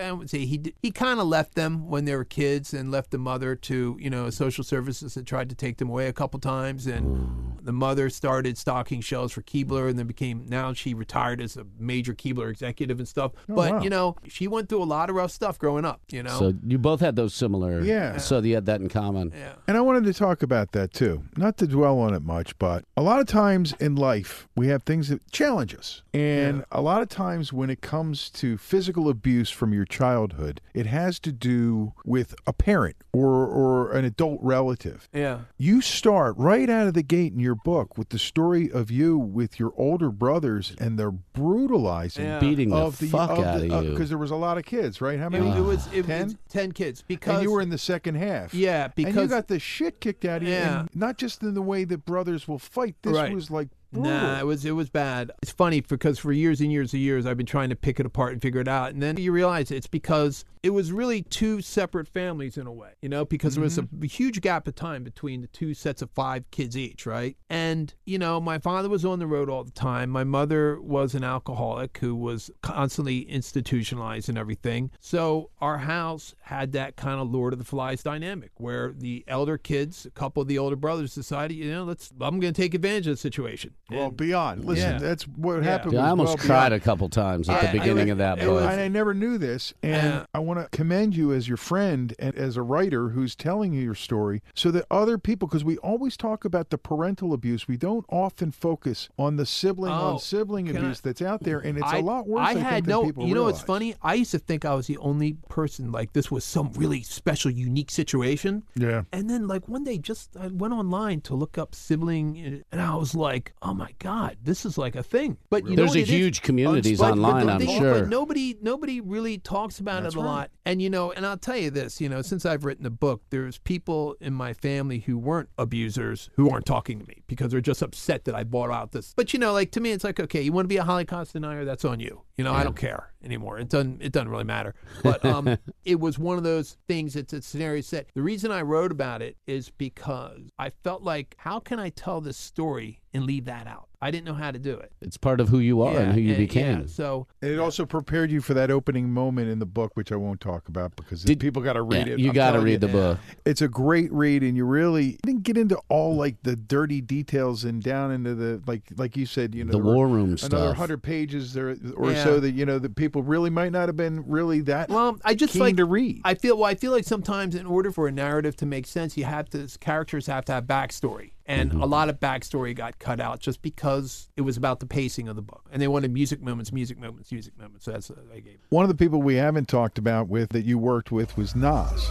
Speaker 3: I would say he he kind of left them when they were kids, and left the mother to, you know, social services that tried to take them away a couple times, and the mother started stocking shelves for Keebler, and then became now she retired as a major Keebler executive and stuff. but
Speaker 1: wow.
Speaker 3: you know, she went through a lot of rough stuff growing up. You know,
Speaker 2: so you both had those similar.
Speaker 1: Yeah.
Speaker 2: So you had that in common.
Speaker 3: yeah.
Speaker 1: And I wanted to talk about that too. Not to dwell on it much, but a lot of times in life, we have things that challenge us. And a lot of times when it comes to physical abuse from your childhood, it has to do with a parent or, or an adult relative.
Speaker 3: Yeah.
Speaker 1: You start right out of the gate in your book with the story of you with your older brothers and their brutalizing
Speaker 3: Yeah.
Speaker 2: Beating the
Speaker 1: of the
Speaker 2: fuck out of uh, you.
Speaker 1: because there was a lot of kids, right? How many?
Speaker 3: it was it
Speaker 1: Ten?
Speaker 3: was ten kids because
Speaker 1: and you were in the second half.
Speaker 3: yeah
Speaker 1: and you got the shit kicked out of you.
Speaker 3: Yeah.
Speaker 1: and not just in the way that brothers will fight. This
Speaker 3: Right.
Speaker 1: was like brutal.
Speaker 3: Nah, it was it was bad. It's funny because for years and years and years I've been trying to pick it apart and figure it out, and then you realize it's because it was really two separate families in a way, you know, because there was a mm-hmm. huge gap of time between the two sets of five kids each, right? And you know, my father was on the road all the time. My mother was an alcoholic who was constantly institutionalized and everything. So our house had that kind of Lord of the Flies dynamic where the elder kids, a couple of the older brothers decided, you know, let's I'm going to take advantage of the situation.
Speaker 1: well
Speaker 3: And-
Speaker 1: beyond. Listen,
Speaker 3: Yeah.
Speaker 1: that's what
Speaker 3: Yeah.
Speaker 1: happened.
Speaker 2: Dude, I almost
Speaker 1: well
Speaker 2: cried
Speaker 1: beyond.
Speaker 2: a couple times at
Speaker 3: Yeah,
Speaker 2: the
Speaker 3: it
Speaker 2: beginning
Speaker 3: was-
Speaker 2: of that book.
Speaker 3: was-
Speaker 1: I never knew this. And
Speaker 3: Yeah.
Speaker 1: I want to commend you as your friend and as a writer who's telling you your story so that other people, because we always talk about the parental abuse, we don't often focus on the sibling
Speaker 3: Oh,
Speaker 1: on sibling abuse
Speaker 3: I-
Speaker 1: that's out there. And it's
Speaker 3: I-
Speaker 1: a lot worse.
Speaker 3: I
Speaker 1: I, think,
Speaker 3: had
Speaker 1: than
Speaker 3: no.
Speaker 1: people
Speaker 3: You know what's funny? I used to think I was the only person like this was some really special, unique situation.
Speaker 1: Yeah.
Speaker 3: And then, like one day, just I went online to look up sibling, eh, and I was like, "Oh my god, this is like a thing." But you know
Speaker 2: There's a
Speaker 3: it is?
Speaker 2: huge communities
Speaker 3: But- but
Speaker 2: online, I'm
Speaker 3: thing
Speaker 2: sure.
Speaker 3: But nobody, nobody really talks about
Speaker 1: That's
Speaker 3: it a
Speaker 1: right.
Speaker 3: lot. And you know, and I'll tell you this, you know, since I've written the book, there's people in my family who weren't abusers who aren't talking to me because they're just upset that I bought out this. But you know, like to me, it's like, okay, you want to be a Holocaust denier, that's on you. You know, I don't care anymore. It doesn't, it doesn't really matter. But um, it was one of those things. It's a scenario set. The reason I wrote about it is because I felt like, how can I tell this story and leave that out? I didn't know how to do it.
Speaker 2: It's part of who you are and who you
Speaker 3: and-
Speaker 2: became.
Speaker 3: yeah, so
Speaker 1: And it also prepared you for that opening moment in the book, which I won't talk about because
Speaker 2: Did-
Speaker 1: people got to read
Speaker 2: Yeah,
Speaker 1: it.
Speaker 2: you got to read
Speaker 1: you.
Speaker 2: the book.
Speaker 1: It's a great read, and you really didn't get into all like the dirty details and down into the like, like you said, you know,
Speaker 2: The war room
Speaker 1: Another
Speaker 2: stuff.
Speaker 1: hundred pages there or
Speaker 3: Yeah.
Speaker 1: so that you know that people really might not have been really that
Speaker 3: Well, I just
Speaker 1: keen
Speaker 3: like
Speaker 1: to read.
Speaker 3: I feel well. I feel like sometimes in order for a narrative to make sense, you have to characters have to have backstory, and
Speaker 2: Mm-hmm.
Speaker 3: a lot of backstory got cut out just because it was about the pacing of the book, and they wanted music moments, music moments, music moments. So that's what I gave.
Speaker 1: One of the people we haven't talked about with that you worked with was Nas.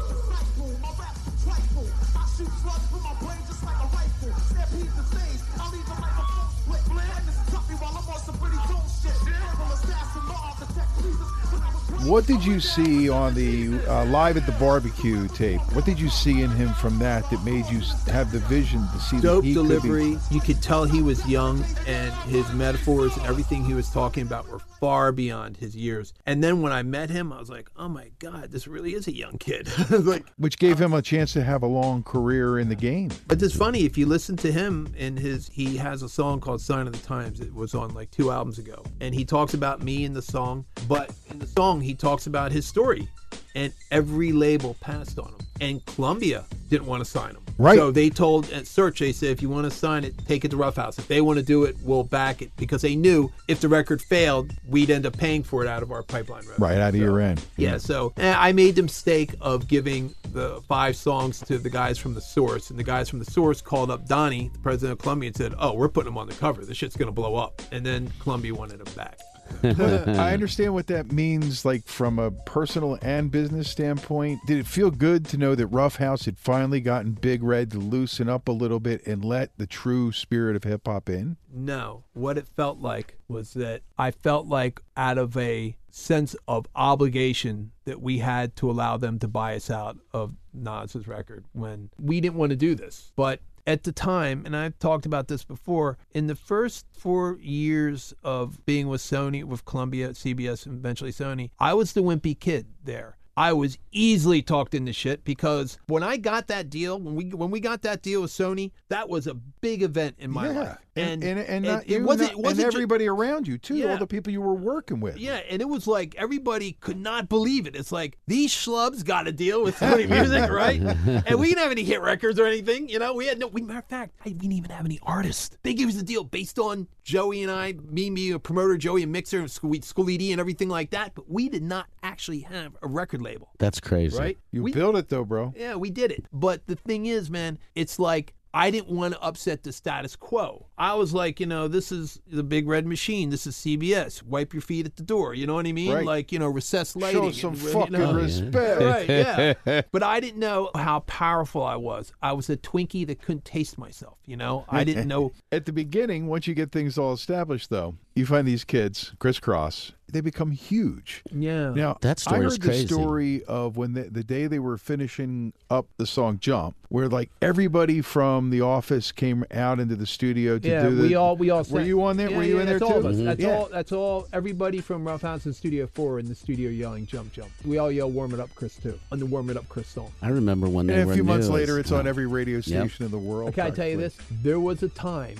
Speaker 1: What did you see on the uh, live at the barbecue tape? What did you see in him from that that made you have the vision to see
Speaker 3: Dope
Speaker 1: that he could be-
Speaker 3: delivery. You could tell he was young, and his metaphors and everything he was talking about were far beyond his years. And then when I met him, I was like, "Oh my God, this really is a young kid." like
Speaker 1: which gave him a chance to have a long career in the game.
Speaker 3: But it's funny if you listen to him in his he has a song called Sign of the Times. It was on like two albums ago. And he talks about me in the song, but in the song he talks about his story. And every label passed on him. And Columbia didn't want to sign him.
Speaker 1: Right.
Speaker 3: So they told at Search, they said if you want to sign it, take it to Ruffhouse. If they want to do it, we'll back it. Because they knew if the record failed, we'd end up paying for it out of our pipeline revenue.
Speaker 1: Right out of
Speaker 3: So-
Speaker 1: your end.
Speaker 3: yeah, so eh, I made the mistake of giving the five songs to the guys from the Source, and the guys from the Source called up Donnie, the president of Columbia, and said, "Oh, we're putting them on the cover. This shit's gonna blow up." And then Columbia wanted them back.
Speaker 1: I understand what that means, like from a personal and business standpoint. Did it feel good to know that Ruffhouse had finally gotten Big Red to loosen up a little bit and let the true spirit of hip hop in?
Speaker 3: No. What it felt like was that I felt like out of a sense of obligation that we had to allow them to buy us out of Nas's record when we didn't want to do this. But at the time, and I've talked about this before, in the first four years of being with Sony, with Columbia, CBS, and eventually Sony, I was the wimpy kid there. I was easily talked into shit because when I got that deal, when we when we got that deal with Sony, that was a big event in my life.
Speaker 1: and and, and,
Speaker 3: it-
Speaker 1: not
Speaker 3: it
Speaker 1: you,
Speaker 3: wasn't-
Speaker 1: not-
Speaker 3: it wasn't
Speaker 1: and
Speaker 3: ju-
Speaker 1: everybody around you too,
Speaker 3: Yeah.
Speaker 1: all the people you were working with.
Speaker 3: Yeah, and it was like everybody could not believe it. It's like these schlubs got a deal with Sony Music, right? And we didn't have any hit records or anything. You know, we had no. We, matter of fact, I, we didn't even have any artists. They gave us the deal based on Joey and I, me, me, a promoter, Joey, a mixer, and School, Schoolly D, and everything like that. But we did not actually have a record label,
Speaker 2: That's crazy.
Speaker 3: right?
Speaker 1: You
Speaker 3: we,
Speaker 1: built it though, bro.
Speaker 3: yeah, we did it. But the thing is, man, it's like I didn't want to upset the status quo. I was like, you know, this is the big red machine. This is CBS. Wipe your feet at the door. You know what I mean?
Speaker 1: Right.
Speaker 3: Like, you know, recessed lighting.
Speaker 1: Show some
Speaker 3: and, you
Speaker 1: fucking
Speaker 3: know.
Speaker 1: Oh, respect.
Speaker 3: Right, yeah. but I didn't know how powerful I was. I was a Twinkie that couldn't taste myself, you know? I didn't know.
Speaker 1: At the beginning, once you get things all established, though, you find these kids Kris Kross. They become huge.
Speaker 3: Yeah.
Speaker 1: Now,
Speaker 2: That story
Speaker 1: I
Speaker 2: is
Speaker 1: heard
Speaker 2: crazy.
Speaker 1: the story of when the, the day they were finishing up the song "Jump," where like everybody from the office came out into the studio to
Speaker 3: yeah,
Speaker 1: do the.
Speaker 3: we all we all
Speaker 1: Were
Speaker 3: sang.
Speaker 1: you on there?
Speaker 3: Yeah,
Speaker 1: were you
Speaker 3: yeah,
Speaker 1: in there
Speaker 3: that's
Speaker 1: too?
Speaker 3: all of us. That's
Speaker 1: Yeah.
Speaker 3: all. That's all. Everybody from Ruffhouse and Studio Four in the studio yelling "Jump, Jump." We all yell "Warm It Up, Kris" too on the "Warm It Up, Kris" song.
Speaker 2: I remember when they
Speaker 1: And a
Speaker 2: were
Speaker 1: few months
Speaker 2: new.
Speaker 1: later, it's on every radio station in the world.
Speaker 3: Can I tell you this? There was a time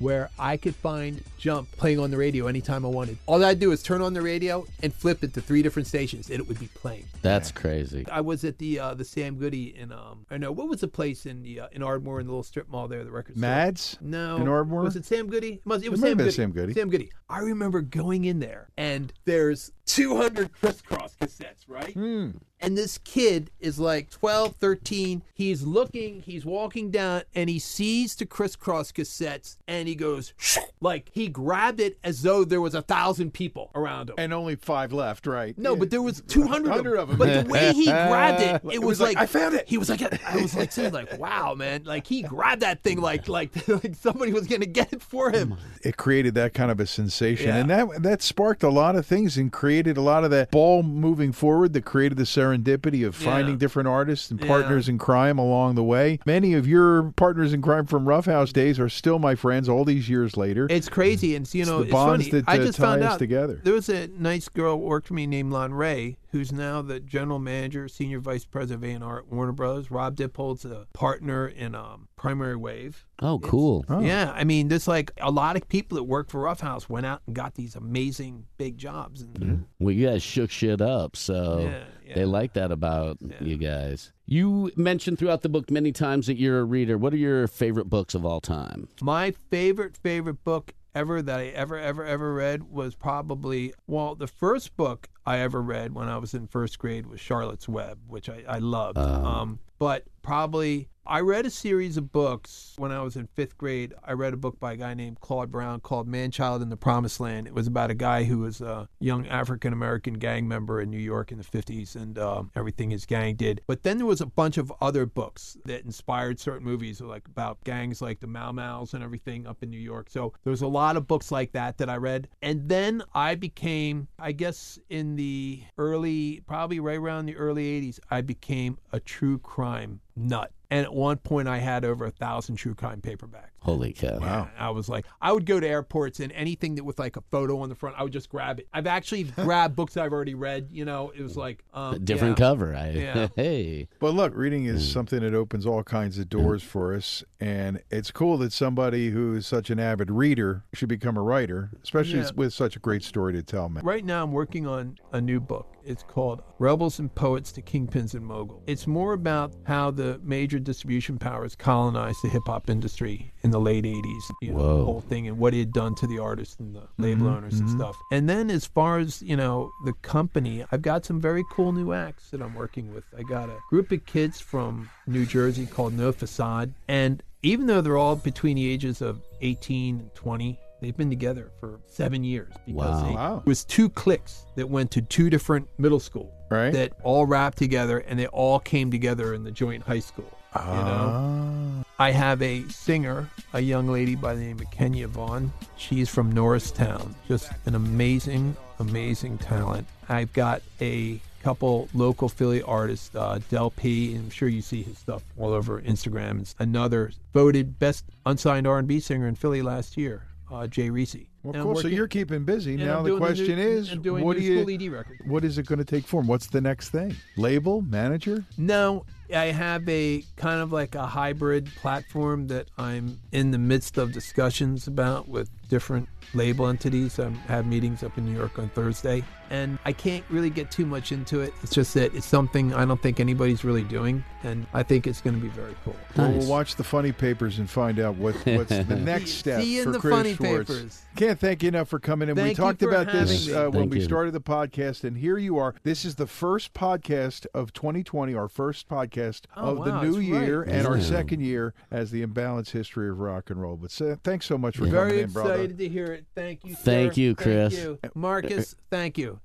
Speaker 3: where I could find Jump playing on the radio anytime I wanted. All I'd do is turn on the radio and flip it to three different stations, and it would be playing.
Speaker 2: That's crazy.
Speaker 3: I was at the uh, the Sam Goody in um I know what was the place in the uh, in Ardmore in the little strip mall there the record store?
Speaker 1: Mads?
Speaker 3: No,
Speaker 1: In Ardmore?
Speaker 3: Was it Sam Goody? It, must, it was
Speaker 1: might have
Speaker 3: Sam Goody.
Speaker 1: Sam Goody.
Speaker 3: Sam Goody. I remember going in there and there's 200 Kris Kross cassettes, right?
Speaker 1: Hmm.
Speaker 3: And this kid is like 12, 13. He's looking, he's walking down, and he sees the Kris Kross cassettes and he goes, Shh! like he grabbed it as though there was a thousand people around him.
Speaker 1: And only five left, right?
Speaker 3: No, but there was 200 of
Speaker 1: 100
Speaker 3: them. But the way he grabbed it, it,
Speaker 1: It
Speaker 3: was,
Speaker 1: was like,
Speaker 3: like,
Speaker 1: "I found it."
Speaker 3: He was like, I was like saying like, wow, man, like he grabbed that thing like like like somebody was gonna get it for him.
Speaker 1: it created that kind of a sensation,
Speaker 3: Yeah.
Speaker 1: and that that sparked a lot of things and created a lot of that ball moving forward. That created the serendipity of finding
Speaker 3: Yeah.
Speaker 1: different artists and
Speaker 3: Yeah.
Speaker 1: partners in crime along the way. Many of your partners in crime from Ruffhouse days are still my friends all these years later.
Speaker 3: It's crazy, and you know,
Speaker 1: the
Speaker 3: it's
Speaker 1: bonds
Speaker 3: funny.
Speaker 1: that,
Speaker 3: I
Speaker 1: uh,
Speaker 3: just
Speaker 1: tie
Speaker 3: found
Speaker 1: us
Speaker 3: out
Speaker 1: together.
Speaker 3: there was a nice girl who worked for me named Lanre, who's now the general manager, senior vice president of A&R at Warner Brothers. Rob Dippold's a partner in um, Primary Wave.
Speaker 2: Oh, cool.
Speaker 1: Oh.
Speaker 3: Yeah, I mean, there's like a lot of people that work for Ruffhouse went out and got these amazing big jobs. And
Speaker 2: Well, you guys shook shit up, so
Speaker 3: Yeah, yeah.
Speaker 2: they like that about you guys. You mentioned throughout the book many times that you're a reader. What are your favorite books of all time?
Speaker 3: My favorite favorite book ever that I ever ever ever read was probably well the first book I ever read when I was in first grade was Charlotte's Web, which I, I loved. um, but probably I read a series of books when I was in fifth grade. I read a book by a guy named Claude Brown called Manchild in the Promised Land. It was about a guy who was a young African American gang member in New York in the 50s and um, everything his gang did. But then there was a bunch of other books that inspired certain movies, like about gangs like the Mau Mau's and everything up in New York. So there was a lot of books like that that I read. And then I became, I guess, in the early, probably right around the early 80s, I became a true crime nut. And at one point, I had over a thousand true crime paperbacks.
Speaker 2: Holy cow.
Speaker 3: Yeah, I was like, I would go to airports and anything that with like a photo on the front, I would just grab it. I've actually grabbed books I've already read. You know, it was like um,
Speaker 2: A different
Speaker 3: yeah.
Speaker 2: cover. I,
Speaker 3: Yeah.
Speaker 2: hey.
Speaker 1: But look, reading is something that opens all kinds of doors for us, and it's cool that somebody who is such an avid reader should become a writer, especially
Speaker 3: Yeah.
Speaker 1: with such a great story to tell. Man,
Speaker 3: Right now, I'm working on a new book. It's called Rebels and Poets to Kingpins and Mogul. It's more about how the major distribution powers colonized the hip hop industry in the late 80s, you know, the whole thing, and what it had done to the artists and the mm-hmm, label owners and mm-hmm. stuff. And then, as far as, you know, the company, I've got some very cool new acts that I'm working with. I got a group of kids from New Jersey called No Facade. And even though they're all between the ages of 18 and 20, They've been together for seven years because
Speaker 2: Wow.
Speaker 3: they-
Speaker 1: Wow.
Speaker 3: it was two cliques that went to two different middle school
Speaker 1: Right.
Speaker 3: that all rapped together and they all came together in the joint high school. You know,
Speaker 1: Ah.
Speaker 3: I have a singer, a young lady by the name of Kenya Vaughn. She's from Norristown, just an amazing, amazing talent. I've got a couple local Philly artists, uh, Del P. I'm sure you see his stuff all over Instagram. It's another voted best unsigned R&B singer in Philly last year, uh, Jay Reese.
Speaker 1: Well,
Speaker 3: And I'm.
Speaker 1: So you're keeping busy. now
Speaker 3: I'm
Speaker 1: the question
Speaker 3: new,
Speaker 1: is, what do you?
Speaker 3: ED.
Speaker 1: What is it going to take form? What's the next thing? Label, manager?
Speaker 3: No, I have a kind of like a hybrid platform that I'm in the midst of discussions about with different label entities. I have meetings up in New York on Thursday, and I can't really get too much into it. It's just that it's something I don't think anybody's really doing, and I think it's going to be very cool.
Speaker 1: Well, we'll watch the funny papers and find out what, what's the next step
Speaker 3: See you in
Speaker 1: for
Speaker 3: the
Speaker 1: Chris
Speaker 3: funny
Speaker 1: Schwartz.
Speaker 3: papers.
Speaker 1: Can't thank you enough for coming in. we
Speaker 3: Thank you
Speaker 1: talked about this uh, when
Speaker 2: Thank
Speaker 1: we started the podcast, and here you are. This is the first podcast of 2020, our first podcast
Speaker 3: Oh,
Speaker 1: of the new year,
Speaker 3: right.
Speaker 1: and our second year as the imbalanced history of rock and roll. But uh, thanks so much for
Speaker 2: Yeah.
Speaker 1: coming
Speaker 3: Very
Speaker 1: in, brother.
Speaker 3: excited to hear it. Thank you.
Speaker 2: Thank
Speaker 3: sir.
Speaker 2: you, Chris.
Speaker 3: Thank you. Marcus, thank you.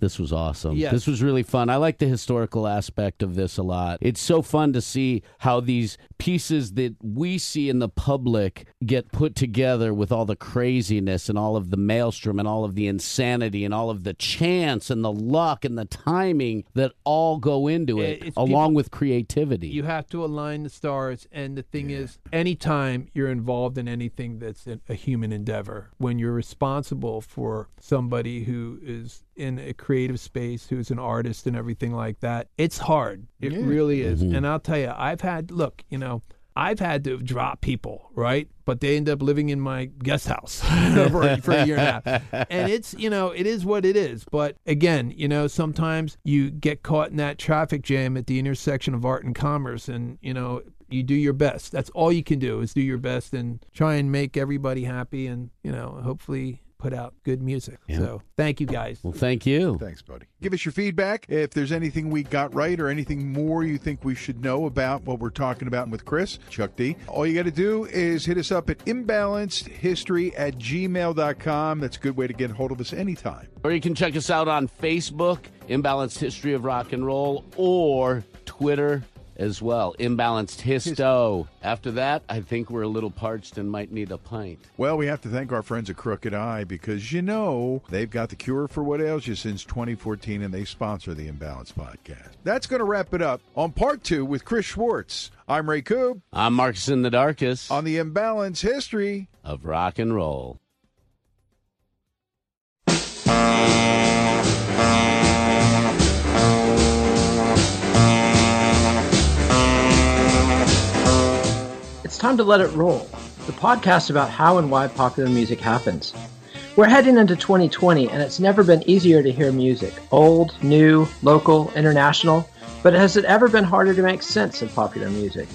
Speaker 2: This was awesome.
Speaker 3: Yes.
Speaker 2: This was really fun. I like the historical aspect of this a lot. It's so fun to see how these pieces that we see in the public get put together with all the craziness and all of the maelstrom and all of the insanity and all of the chance and the luck and the timing that all go into it,
Speaker 3: It- it's
Speaker 2: along
Speaker 3: people-
Speaker 2: with creativity.
Speaker 3: You have to align the stars. And the thing is, anytime you're involved in anything that's a human endeavor, when you're responsible for somebody who is in a creative space, who's an artist and everything like that, it's hard. It
Speaker 1: Yeah.
Speaker 3: really is.
Speaker 2: Mhm.
Speaker 3: And I'll tell you, I've had, look, you know, I've had to drop people, right? But they end up living in my guest house for, for a year and a half. And it's, you know, it is what it is. But again, you know, sometimes you get caught in that traffic jam at the intersection of art and commerce and, you know, you do your best. That's all you can do is do your best and try and make everybody happy and, you know, hopefully put out good music.
Speaker 2: Yeah.
Speaker 3: So thank you guys.
Speaker 2: well, thank you.
Speaker 1: Thanks, buddy. Give us your feedback. If there's anything we got right or anything more you think we should know about what we're talking about with Chris, Chuck D, all you got to do is hit us up at imbalancedhistory at gmail.com. That's a good way to get a hold of us anytime.
Speaker 2: Or you can check us out on Facebook, Imbalanced History of Rock and Roll, or Twitter as well, Imbalanced Histo. After that, I think we're a little parched and might need a pint.
Speaker 1: Well, we have to thank our friends at Crooked Eye because you know they've got the cure for what ails you since 2014 and they sponsor the Imbalance podcast. That's going to wrap it up on part two with Chris Schwartz. I'm Ray Koob
Speaker 2: I'm Marcus in the Darkest
Speaker 1: on the Imbalance History.
Speaker 2: of Rock and Roll.
Speaker 5: It's time to let it roll, the podcast about how and why popular music happens. We're heading into 2020, and it's never been easier to hear music old, new, local, international. But has it ever been harder to make sense of popular music?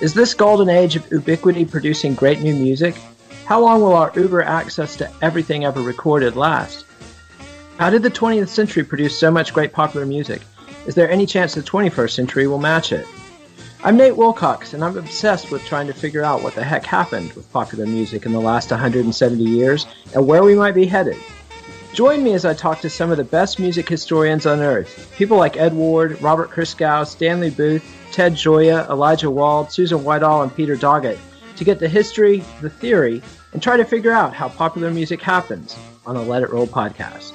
Speaker 5: Is this golden age of ubiquity producing great new music? How long will our Uber access to everything ever recorded last? How did the 20th century produce so much great popular music? Is there any chance the 21st century will match it? I'm Nate Wilcox, and I'm obsessed with trying to figure out what the heck happened with popular music in the last 170 years and where we might be headed. Join me as I talk to some of the best music historians on earth. People like Ed Ward, Robert Christgau, Stanley Booth, Ted Gioia, Elijah Wald, Susan Whitall, and Peter Doggett to get the history, the theory, and try to figure out how popular music happens on the Let It Roll podcast.